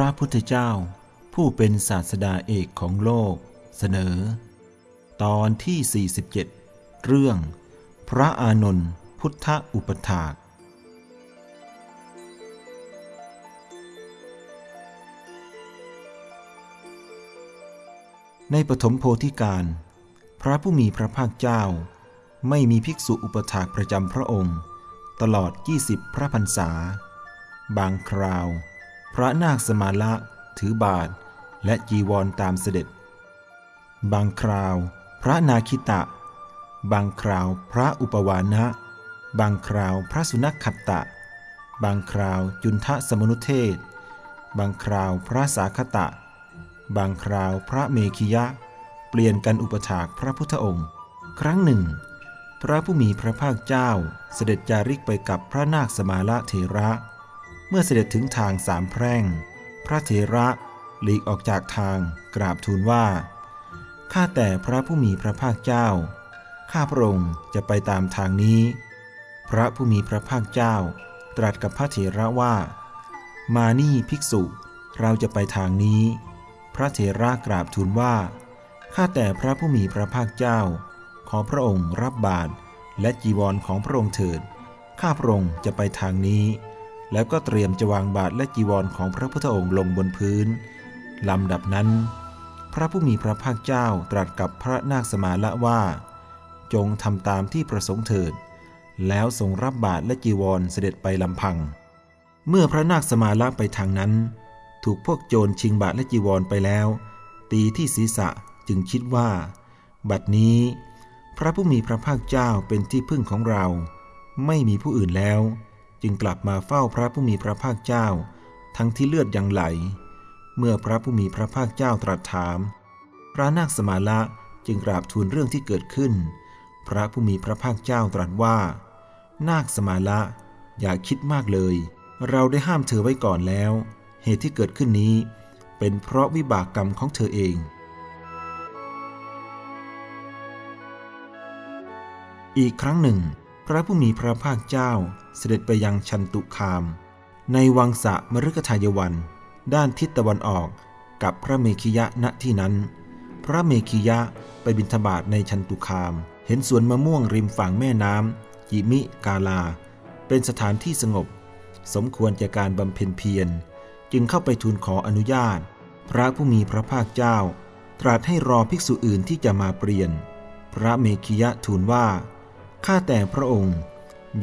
พระพุทธเจ้า ผู้เป็นศาสดาเอกของโลก เสนอ ตอนที่ 47 เรื่อง พระอานนท์พุทธอุปถากในปฐมโพธิการ พระผู้มีพระภาคเจ้า ไม่มีภิกษุอุปถากประจำพระองค์ ตลอด 20 พระพรรษา บางคราว พระนาคสมาละถือบาทและจีวรตามเสด็จ บางคราว พระนาคิตะ บางคราวพระอุปวานะ บางคราวพระสุนัขขัตตะ บางคราวจุนทะสมนุเทศ บางคราวพระสาคตะ บางคราวพระเมขิยะ เปลี่ยนกันอุปถากพระพุทธองค์ ครั้งหนึ่ง พระผู้มีพระภาคเจ้าเสด็จจาริกไปกับพระนาคสมาละเถระ เมื่อเสด็จถึงทางสามแพร่ง พระเถระหลีกออกจากทางกราบทูลว่า ข้าแต่พระผู้มีพระภาคเจ้า ข้าพระองค์จะไปตามทางนี้ พระผู้มีพระภาคเจ้า ตรัสกับพระเถระว่า มานี่ภิกษุ เราจะไปทางนี้ พระเถระกราบทูลว่า ข้าแต่พระผู้มีพระภาคเจ้า ขอพระองค์รับบาตรและจีวรของพระองค์เถิด ข้าพระองค์จะไปทางนี้ แล้วก็เตรียมจะวางบาตรและจีวรของพระพุทธองค์ลงบนพื้นลำดับนั้น พระผู้มีพระภาคเจ้าตรัสกับพระนาคสมาละว่า จงทำตามที่ประสงค์เถิด แล้วทรงรับบาตรและจีวรเสด็จไปลำพัง เมื่อพระนาคสมาละไปทางนั้น ถูกพวกโจรชิงบาตรและจีวรไปแล้ว ตีที่ศีรษะจึงคิดว่า บัดนี้ พระผู้มีพระภาคเจ้าเป็นที่พึ่งของเรา ไม่มีผู้อื่นแล้ว จึงกลับมาเฝ้าพระผู้มีพระภาคเจ้า ทั้งที่เลือดยังไหล เมื่อพระผู้มีพระภาคเจ้าตรัสถาม พระนาคสมาละจึงกราบทูลเรื่องที่เกิดขึ้น พระผู้มีพระภาคเจ้าตรัสว่า นาคสมาละ อย่าคิดมากเลย เราได้ห้ามเธอไว้ก่อนแล้ว เหตุที่เกิดขึ้นนี้ เป็นเพราะวิบากกรรมของเธอเองอีกครั้งหนึ่ง พระผู้มีพระภาคเจ้าเสด็จไปยังชันตุคาม ในวังสะมฤคทายวัน ด้านทิศตะวันออกกับพระเมขิยะณที่นั้น พระเมขิยะไปบิณฑบาตในชันตุคาม เห็นสวนมะม่วงริมฝั่งแม่น้ำกิมิกาลา เป็นสถานที่สงบ สมควรแก่การบำเพ็ญเพียร จึงเข้าไปทูลขออนุญาต พระผู้มีพระภาคเจ้า ตรัสให้รอภิกษุอื่นที่จะมาเปลี่ยน พระเมขิยะทูลว่า ข้าแต่พระองค์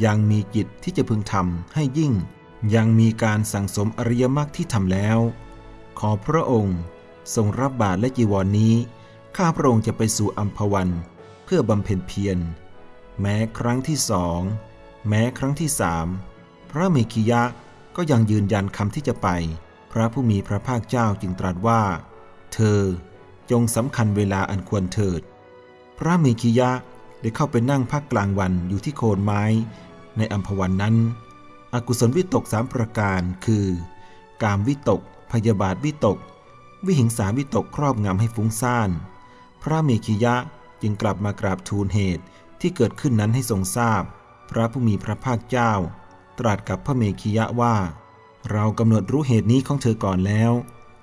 ยังมีกิจที่จะพึงทำให้ยิ่ง ยังมีการสั่งสมอริยมรรคที่ทำแล้ว ขอพระองค์ทรงรับบาตรและจีวรนนี้ ข้าพระองค์จะไปสู่อัมพวัน เพื่อบำเพ็ญเพียร แม้ครั้งที่สอง แม้ครั้งที่สาม พระเมขิยะก็ยังยืนยันคำที่จะไป พระผู้มีพระภาคเจ้าจึงตรัสว่า เธอจงสำคัญเวลาอันควรเถิด พระเมขิยะ ได้เข้าไปนั่งพักกลางวันอยู่ที่โคนไม้ ในอัมพวันนั้น อกุศลวิตกสามประการคือ กามวิตก พยาบาทวิตก วิหิงสาวิตกครอบงำให้ฟุ้งซ่าน พระเมขิยะจึงกลับมากราบทูลเหตุที่เกิดขึ้นนั้นให้ทรงทราบ พระผู้มีพระภาคเจ้า ตรัสกับพระเมขิยะว่า เรากำหนดรู้เหตุนี้ของเธอก่อนแล้ว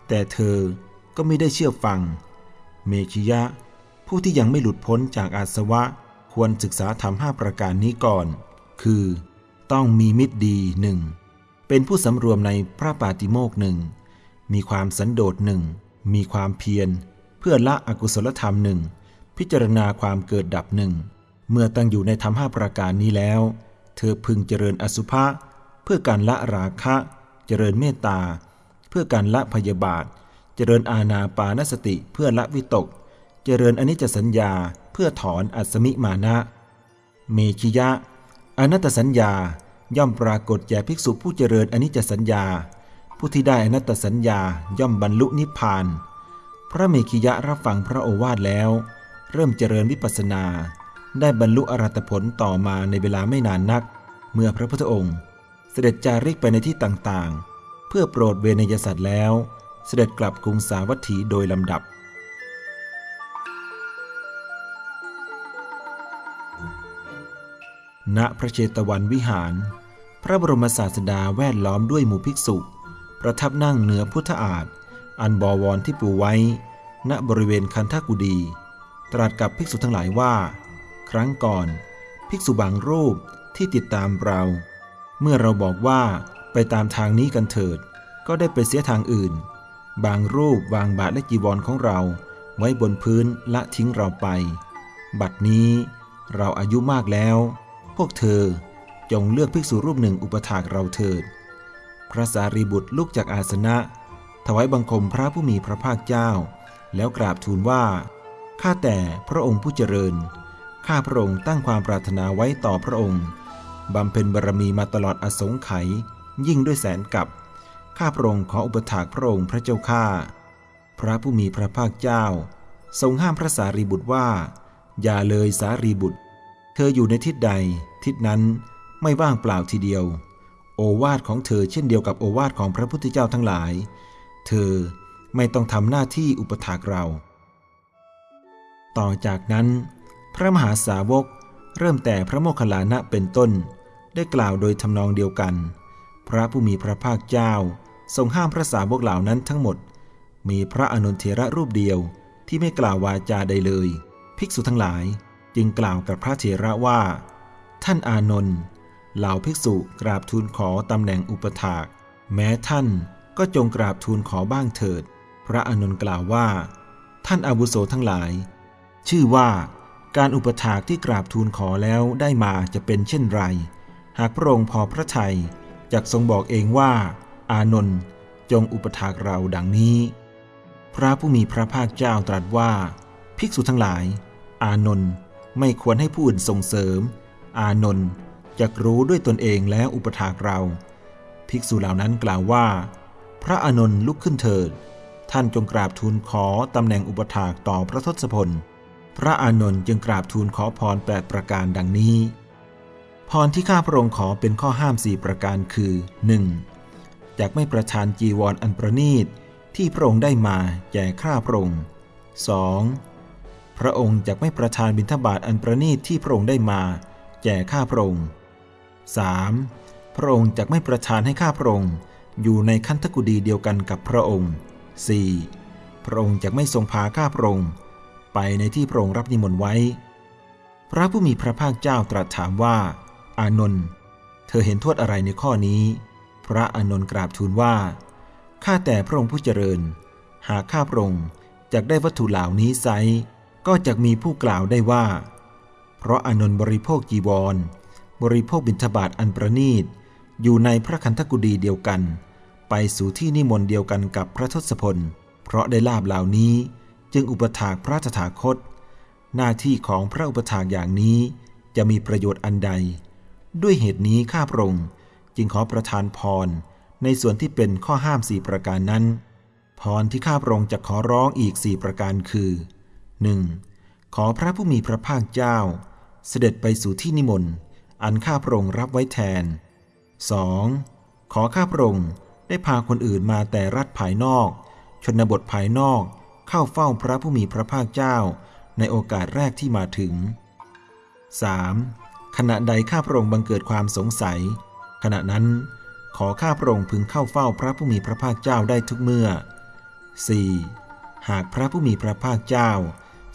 แต่เธอก็ไม่ได้เชื่อฟัง เมขิยะผู้ที่ยังไม่หลุดพ้นจากอาสวะ ควรศึกษาธรรมห้าประการนี้ก่อน คือ ต้องมีมิตรดีหนึ่งเป็นผู้สำรวมในพระปาติโมกหนึ่งมีความสันโดษหนึ่งมีความเพียร เพื่อละอกุศลธรรมหนึ่งพิจารณาความเกิดดับหนึ่งเมื่อตั้งอยู่ในธรรมห้าประการนี้แล้ว เธอพึงเจริญอสุภะเพื่อการละราคะ เจริญเมตตา เพื่อการละพยาบาท เจริญอาณาปานสติเพื่อละวิตก เจริญอนิจจสัญญาเพื่อถอนอัสมิมานะ เมขิยะ อนัตตสัญญาย่อมปรากฏแก่ภิกษุผู้เจริญอนิจจสัญญา ผู้ที่ได้อนัตตสัญญาย่อมบรรลุนิพพาน พระเมขิยะรับฟังพระโอวาทแล้ว เริ่มเจริญวิปัสสนา ได้บรรลุอรัตผลต่อมาในเวลาไม่นานนัก เมื่อพระพุทธองค์ เสด็จจาริกไปในที่ต่างๆ เพื่อโปรดเวนยสัตว์แล้ว เสด็จกลับกรุงสาวัตถีโดยลำดับ ณพระเชตวันวิหาร พระบรมศาสดาแวดล้อมด้วยหมู่ภิกษุ ประทับนั่งเหนือพุทธอาฏอันบวรที่ปูไว้ ณบริเวณคันธกุดี ตรัสกับภิกษุทั้งหลายว่า ครั้งก่อน ภิกษุบางรูปที่ติดตามเรา เมื่อเราบอกว่าไปตามทางนี้กันเถิด ก็ได้ไปเสียทางอื่น บางรูปวางบาทและจีวรของเรา ไว้บนพื้นละทิ้งเราไป บัดนี้เราอายุมากแล้ว วกเธอจงเลือกภิกษุรูปหนึ่งอุปถากเราเถิด พระสารีบุตรลุกจากอาสนะ ถวายบังคมพระผู้มีพระภาคเจ้า แล้วกราบทูลว่า ข้าแต่พระองค์ผู้เจริญ ข้าพระองค์ตั้งความปรารถนาไว้ต่อพระองค์ บำเพ็ญบารมีมาตลอดอสงไขยยิ่งด้วยแสนกับ ข้าพระองค์ขออุปถากพระองค์พระเจ้าข้า พระผู้มีพระภาคเจ้า ทรงห้ามพระสารีบุตรว่า อย่าเลยสารีบุตร เธออยู่ในทิศใด ทิศนั้นไม่ว่างเปล่าทีเดียว โอวาทของเธอเช่นเดียวกับโอวาทของพระพุทธเจ้าทั้งหลาย เธอไม่ต้องทำหน้าที่อุปถากเรา ต่อจากนั้น พระมหาสาวกเริ่มแต่พระโมคคัลลานะเป็นต้น ได้กล่าวโดยทำนองเดียวกัน พระผู้มีพระภาคเจ้า ทรงห้ามพระสาวกเหล่านั้นทั้งหมด มีพระอนุเทระรูปเดียวที่ไม่กล่าววาจาใดเลย ภิกษุทั้งหลาย จึงกล่าวกับพระเถระว่า ท่านอานนท์เหล่าภิกษุกราบทูลขอตำแหน่งอุปถาก แม้ท่านก็จงกราบทูลขอบ้างเถิด พระอานนท์กล่าวว่า ท่านอาวุโสทั้งหลาย ชื่อว่าการอุปถากที่กราบทูลขอแล้วได้มาจะเป็นเช่นไร หากพระองค์พอพระทัยจักทรงบอกเองว่า อานนท์จงอุปถากเราดังนี้ พระผู้มีพระภาคเจ้าตรัสว่า ภิกษุทั้งหลาย อานนท์ ไม่ควรให้ผู้อื่นส่งเสริม อานนท์จักรู้ด้วยตนเองแล้วอุปถากเรา ภิกษุเหล่านั้นกล่าวว่า พระอานนท์ลุกขึ้นเถิด ท่านจงกราบทูลขอตำแหน่งอุปถากต่อพระทศพล พระอานนท์จึงกราบทูลขอพรแปดประการดังนี้ พรที่ข้าพระองค์ขอเป็นข้อห้ามสี่ประการคือ 1. จากไม่ประทานจีวรออันประณีตที่พระองค์ได้มาแก่ข้าพระองค์ 2. พระองค์จากไม่ประทานบิณฑบาตอันประณีตที่พระองค์ได้มา แก่ข้าพระองค์ 3. พระองค์จะไม่ประทานให้ข้าพระองค์ อยู่ในคันธกุดีเดียวกันกับพระองค์ 4. พระองค์จะไม่ทรงพาข้าพระองค์ ไปในที่พระองค์รับนิมนต์ไว้ พระผู้มีพระภาคเจ้าตรัสถามว่า อานนท์เธอเห็นโทษอะไรในข้อนี้ พระอานนท์กราบทูลว่าข้าแต่พระองค์ผู้เจริญ หากข้าพระองค์จะได้วัตถุเหล่านี้ไซ จะมีผู้กล่าวได้ว่า เพราะอนนท์บริโภคจีวร บริโภคบิณฑบาตอันประณีต อยู่ในพระคันธกุดีเดียวกัน ไปสู่ที่นิมนต์เดียวกันกับพระทศพล เพราะได้ลาบเหล่านี้ จึงอุปถากพระตถาคต หน้าที่ของพระอุปถากอย่างนี้จะมีประโยชน์อันใด ด้วยเหตุนี้ข้าพระองค์จึงขอประทานพร ในส่วนที่เป็นข้อห้ามสี่ประการนั้น พรที่ข้าพระองค์จะขอร้องอีกสี่ประการคือ 1. ขอพระผู้มีพระภาคเจ้า เสด็จไปสู่ที่นิมนต์ อันข้าพระองค์รับไว้แทน 2. ขอข้าพระองค์ได้พาคนอื่นมาแต่รัฐภายนอก ชนบทภายนอกเข้าเฝ้าพระผู้มีพระภาคเจ้า ในโอกาสแรกที่มาถึง 3. ขณะใดข้าพระองค์บังเกิดความสงสัย ขณะนั้น ขอข้าพระองค์พึงเข้าเฝ้าพระผู้มีพระภาคเจ้าได้ทุกเมื่อ 4. หากพระผู้มีพระภาคเจ้า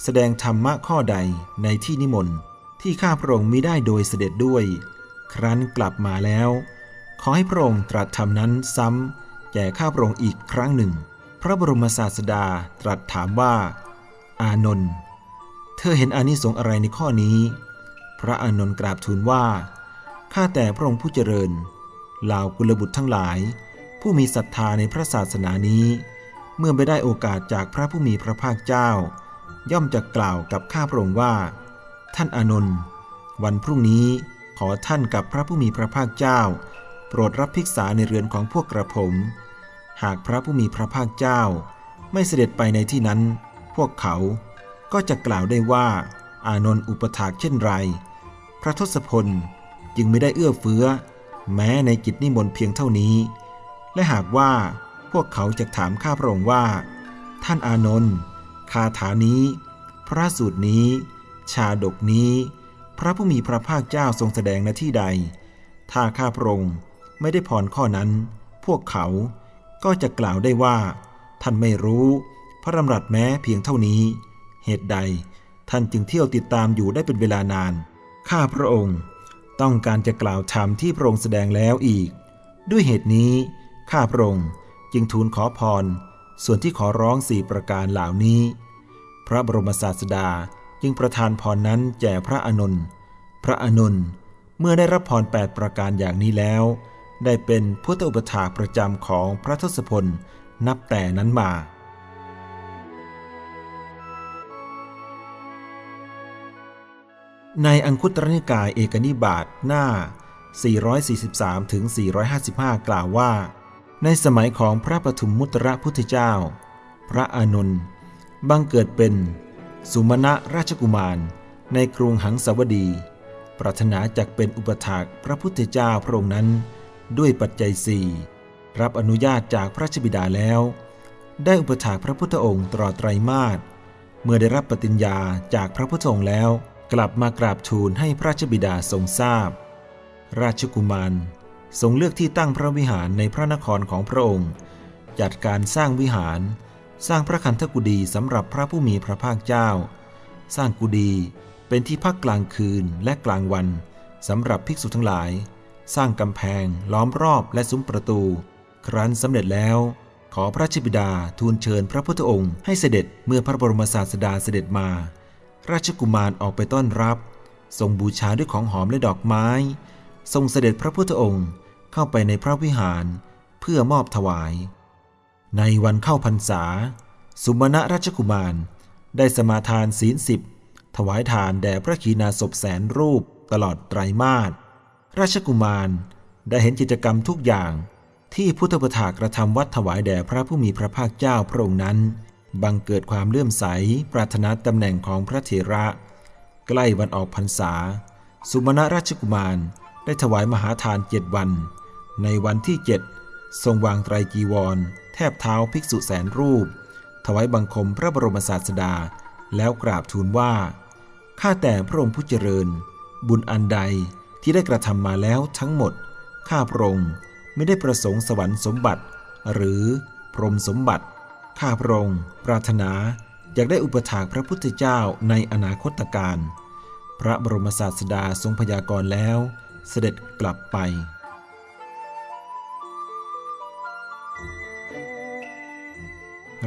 แสดงธรรมะข้อใดในที่นิมนต์ที่ข้าพระองค์มิได้โดยเสด็จด้วย ครั้นกลับมาแล้ว ขอให้พระองค์ตรัสธรรมนั้นซ้ำแก่ข้าพระองค์อีกครั้งหนึ่ง พระบรมศาสดาตรัสถามว่า อานนท์เธอเห็นอานิสงส์อะไรในข้อนี้ พระอานนท์กราบทูลว่าข้าแต่พระองค์ผู้เจริญเหล่ากุลบุตรทั้งหลาย ผู้มีศรัทธาในพระศาสนานี้ เมื่อไม่ได้โอกาสจากพระผู้มีพระภาคเจ้า ย่อมจะกล่าวกับข้าพระองค์ว่า ท่านอานนท์วันพรุ่งนี้ขอท่านกับพระผู้มีพระภาคเจ้า โปรดรับภิกษาในเรือนของพวกกระผม หากพระผู้มีพระภาคเจ้า ไม่เสด็จไปในที่นั้น พวกเขาก็จะกล่าวได้ว่า อานนท์อุปถากเช่นไร พระทศพลจึงไม่ได้เอื้อเฟื้อ แม้ในกิจนิมนต์เพียงเท่านี้ และหากว่าพวกเขาจะถามข้าพระองค์ว่า ท่านอานนท์ คาถานี้ พระสูตรนี้ ชาดกนี้ พระผู้มีพระภาคเจ้าทรงแสดงณที่ใด ถ้าข้าพระองค์ไม่ได้พรข้อนั้น พวกเขาก็จะกล่าวได้ว่า ท่านไม่รู้พระดำรัสแม้เพียงเท่านี้ เหตุใด ท่านจึงเที่ยวติดตามอยู่ได้เป็นเวลานาน ข้าพระองค์ ต้องการจะกล่าวธรรมที่พระองค์แสดงแล้วอีก ด้วยเหตุนี้ ข้าพระองค์จึงทูลขอพร ส่วนที่ขอร้องสี่ประการเหล่านี้ พระบรมศาสดาจึงประทานพรนั้นแก่พระอานนท์พระอานนท์เมื่อได้รับพรแปดประการอย่างนี้แล้ว ได้เป็นพุทธอุปถาประจำของพระทศพลนับแต่นั้นมาในอังคุตรนิกายเอกนิบาตหน้า 443ถึง455 กล่าวว่า ในสมัยของพระปฐุมมุตระพุทธเจ้า พระอานนท์บังเกิดเป็นสุมาณะราชกุมารในกรุงหังสาวดี ปรารถนาจักเป็นอุปถากพระพุทธเจ้าพระองค์นั้น ด้วยปัจจัยสี่รับอนุญาตจากพระชบิดาแล้ว ได้อุปถากพระพุทธองค์ตลอดไตรมาสเมื่อได้รับปฏิญญาจากพระพุทธองค์แล้ว กลับมากราบทูลให้พระชบิดาทรงทราบ ราชกุมาร ทรงเลือกที่ตั้งพระวิหารในพระนครของพระองค์ จัดการสร้างวิหาร สร้างพระคันธกุฎีสำหรับพระผู้มีพระภาคเจ้า สร้างกุฎีเป็นที่พักกลางคืนและกลางวันสำหรับภิกษุทั้งหลาย สร้างกำแพง ล้อมรอบและซุ้มประตู ครั้นสำเร็จแล้ว ขอพระชิบิดาทูลเชิญพระพุทธองค์ให้เสด็จเมื่อพระบรมศาสดาเสด็จมา ราชกุมารออกไปต้อนรับ ทรงบูชาด้วยของหอมและดอกไม้ ทรงเสด็จพระพุทธองค์ เข้าไปในพระวิหารเพื่อมอบถวาย ในวันเข้าพรรษา สุมาณะราชกุมารได้สมาทานศีลสิบถวายทานแด่พระขีณาสพแสนรูปตลอดไตรมาสราชกุมารได้เห็นกิจกรรมทุกอย่างที่พุทธปถากระทำวัดถวายแด่พระผู้มีพระภาคเจ้าพระองค์นั้น บังเกิดความเลื่อมใสปรารถนาตำแหน่งของพระเถระ ใกล้วันออกพรรษา สุมาณราชกุมารได้ถวายมหาทานเจ็ดวัน ในวันที่เจ็ดทรงวางไตรจีวร แทบเท้าภิกษุแสนรูป ถวายบังคมพระบรมศาสดา แล้วกราบทูลว่า ข้าแต่พระองค์ผู้เจริญ บุญอันใดที่ได้กระทำมาแล้วทั้งหมด ข้าพระองค์ไม่ได้ประสงค์สวรรค์สมบัติ หรือพรหมสมบัติ ข้าพระองค์ปรารถนาอยากได้อุปถากพระพุทธเจ้าในอนาคตการ พระบรมศาสดาทรงพยากรณ์แล้ว เสด็จกลับไป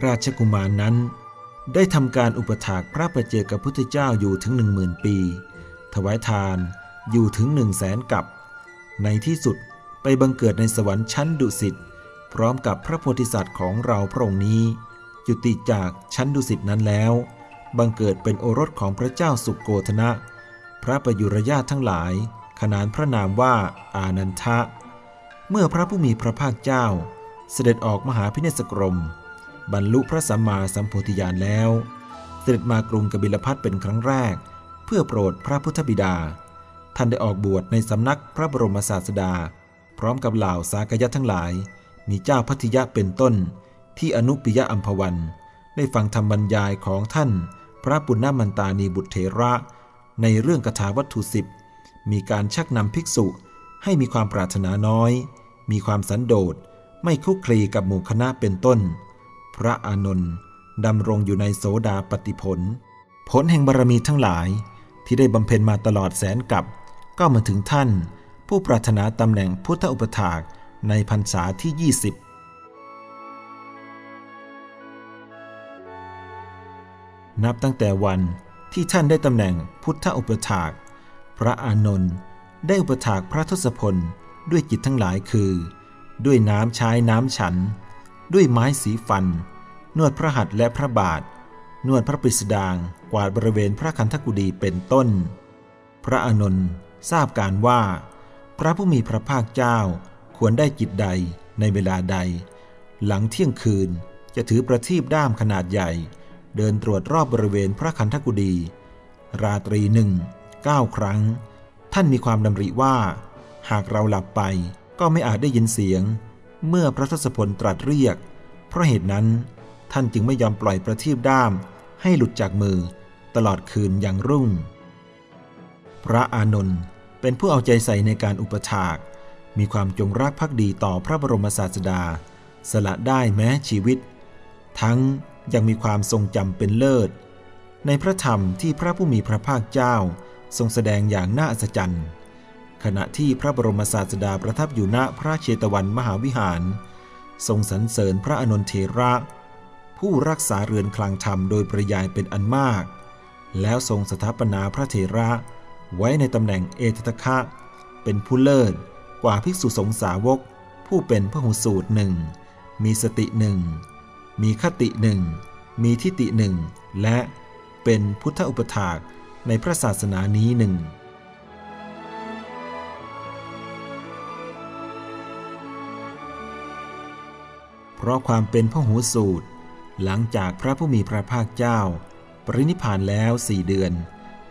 ราชกุมารนั้น ได้ทำการอุปถากพระประเจกับพุทธเจ้าอยู่ถึงหนึ่งหมื่นปี ถวายทานอยู่ถึงหนึ่งแสนกับ ในที่สุดไปบังเกิดในสวรรค์ชั้นดุสิตพร้อมกับพระโพธิสัตว์ของเราพระองค์นี้ จุติจากชั้นดุสิตนั้นแล้ว บังเกิดเป็นโอรสของพระเจ้าสุโกธนะ พระประยุรญาทั้งหลาย ขนานพระนามว่าอานันทะ เมื่อพระผู้มีพระภาคเจ้า เสด็จออกมหาพิเนศกรม บรรลุพระสัมมาสัมโพธิญาณแล้ว เสด็จมากรุงกบิลพัทเป็นครั้งแรก เพื่อโปรดพระพุทธบิดา ท่านได้ออกบวชในสำนักพระบรมศาสดา พร้อมกับเหล่าสากยะทั้งหลาย มีเจ้าพัทยะเป็นต้น ที่อนุปิยะอัมพวัน ได้ฟังธรรมบรรยายของท่าน พระปุณณมันตานีบุตรเถระ ในเรื่องคาถาวัตถุสิบมีการชักนำภิกษุให้มีความปรารถนาน้อย มีความสันโดษ ไม่คุกคลีกับหมู่คณะเป็นต้น พระอานนท์ดำรงอยู่ในโสดาปฏิผล ผลแห่งบารมีทั้งหลายที่ได้บำเพ็ญมาตลอดแสนกับ ก็มาถึงท่าน ผู้ปรารถนาตำแหน่งพุทธอุปถากในพรรษาที่ 20นับตั้งแต่วันที่ท่านได้ตำแหน่งพุทธอุปถาก พระอานนท์ได้อุปถากพระทศพลด้วยกิจทั้งหลายคือ ด้วยน้ำใช้น้ำฉัน ด้วยไม้สีฟัน นวดพระหัตถ์และพระบาท นวดพระปริสดางกวาดบริเวณพระคันธกุฎีเป็นต้น พระอานนท์ทราบการว่า พระผู้มีพระภาคเจ้าควรได้จิตใดในเวลาใด หลังเที่ยงคืนจะถือประทีปด้ามขนาดใหญ่ เดินตรวจรอบบริเวณพระคันธกุฎีราตรีหนึ่งเก้าครั้ง ท่านมีความดำริว่า หากเราหลับไปก็ไม่อาจได้ยินเสียง เมื่อพระทศพลตรัสเรียก เพราะเหตุนั้นท่านจึงไม่ยอมปล่อยประทีปด้ามให้หลุดจากมือตลอดคืนอย่างรุ่ง พระอานนท์เป็นผู้เอาใจใส่ในการอุปถาก มีความจงรักภักดีต่อพระบรมศาสดา สละได้แม้ชีวิต ทั้งยังมีความทรงจำเป็นเลิศ ในพระธรรมที่พระผู้มีพระภาคเจ้า ทรงแสดงอย่างน่าอัศจรรย์ ขณะที่พระบรมศาสดาประทับอยู่ณพระเชตวันมหาวิหาร ทรงสรรเสริญพระอนนทเทระ ผู้รักษาเรือนคลังธรรมโดยประยายเป็นอันมาก แล้วทรงสถาปนาพระเถระไว้ในตำแหน่งเอตตะคะเป็นผู้เลิศกว่าภิกษุสงฆ์สาวก ผู้เป็นพหูสูตรหนึ่งมีสติหนึ่งมีคติหนึ่งมีทิฏฐิหนึ่งและเป็นพุทธอุปถากในพระศาสนานี้หนึ่ง เพราะความเป็นพหูสูตร หลังจากพระผู้มีพระภาคเจ้า ปรินิพานแล้วสี่เดือน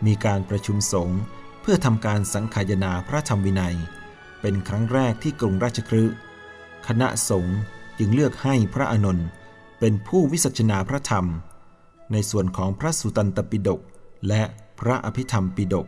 มีการประชุมสงฆ์เพื่อทำการสังขายนาพระธรรมวินัย เป็นครั้งแรกที่กรุงราชคฤห์คณะสงฆ์จึงเลือกให้พระอนนท์เป็นผู้วิสัชนาพระธรรม ในส่วนของพระสุตันตปิฎกและพระอภิธรรมปิฎก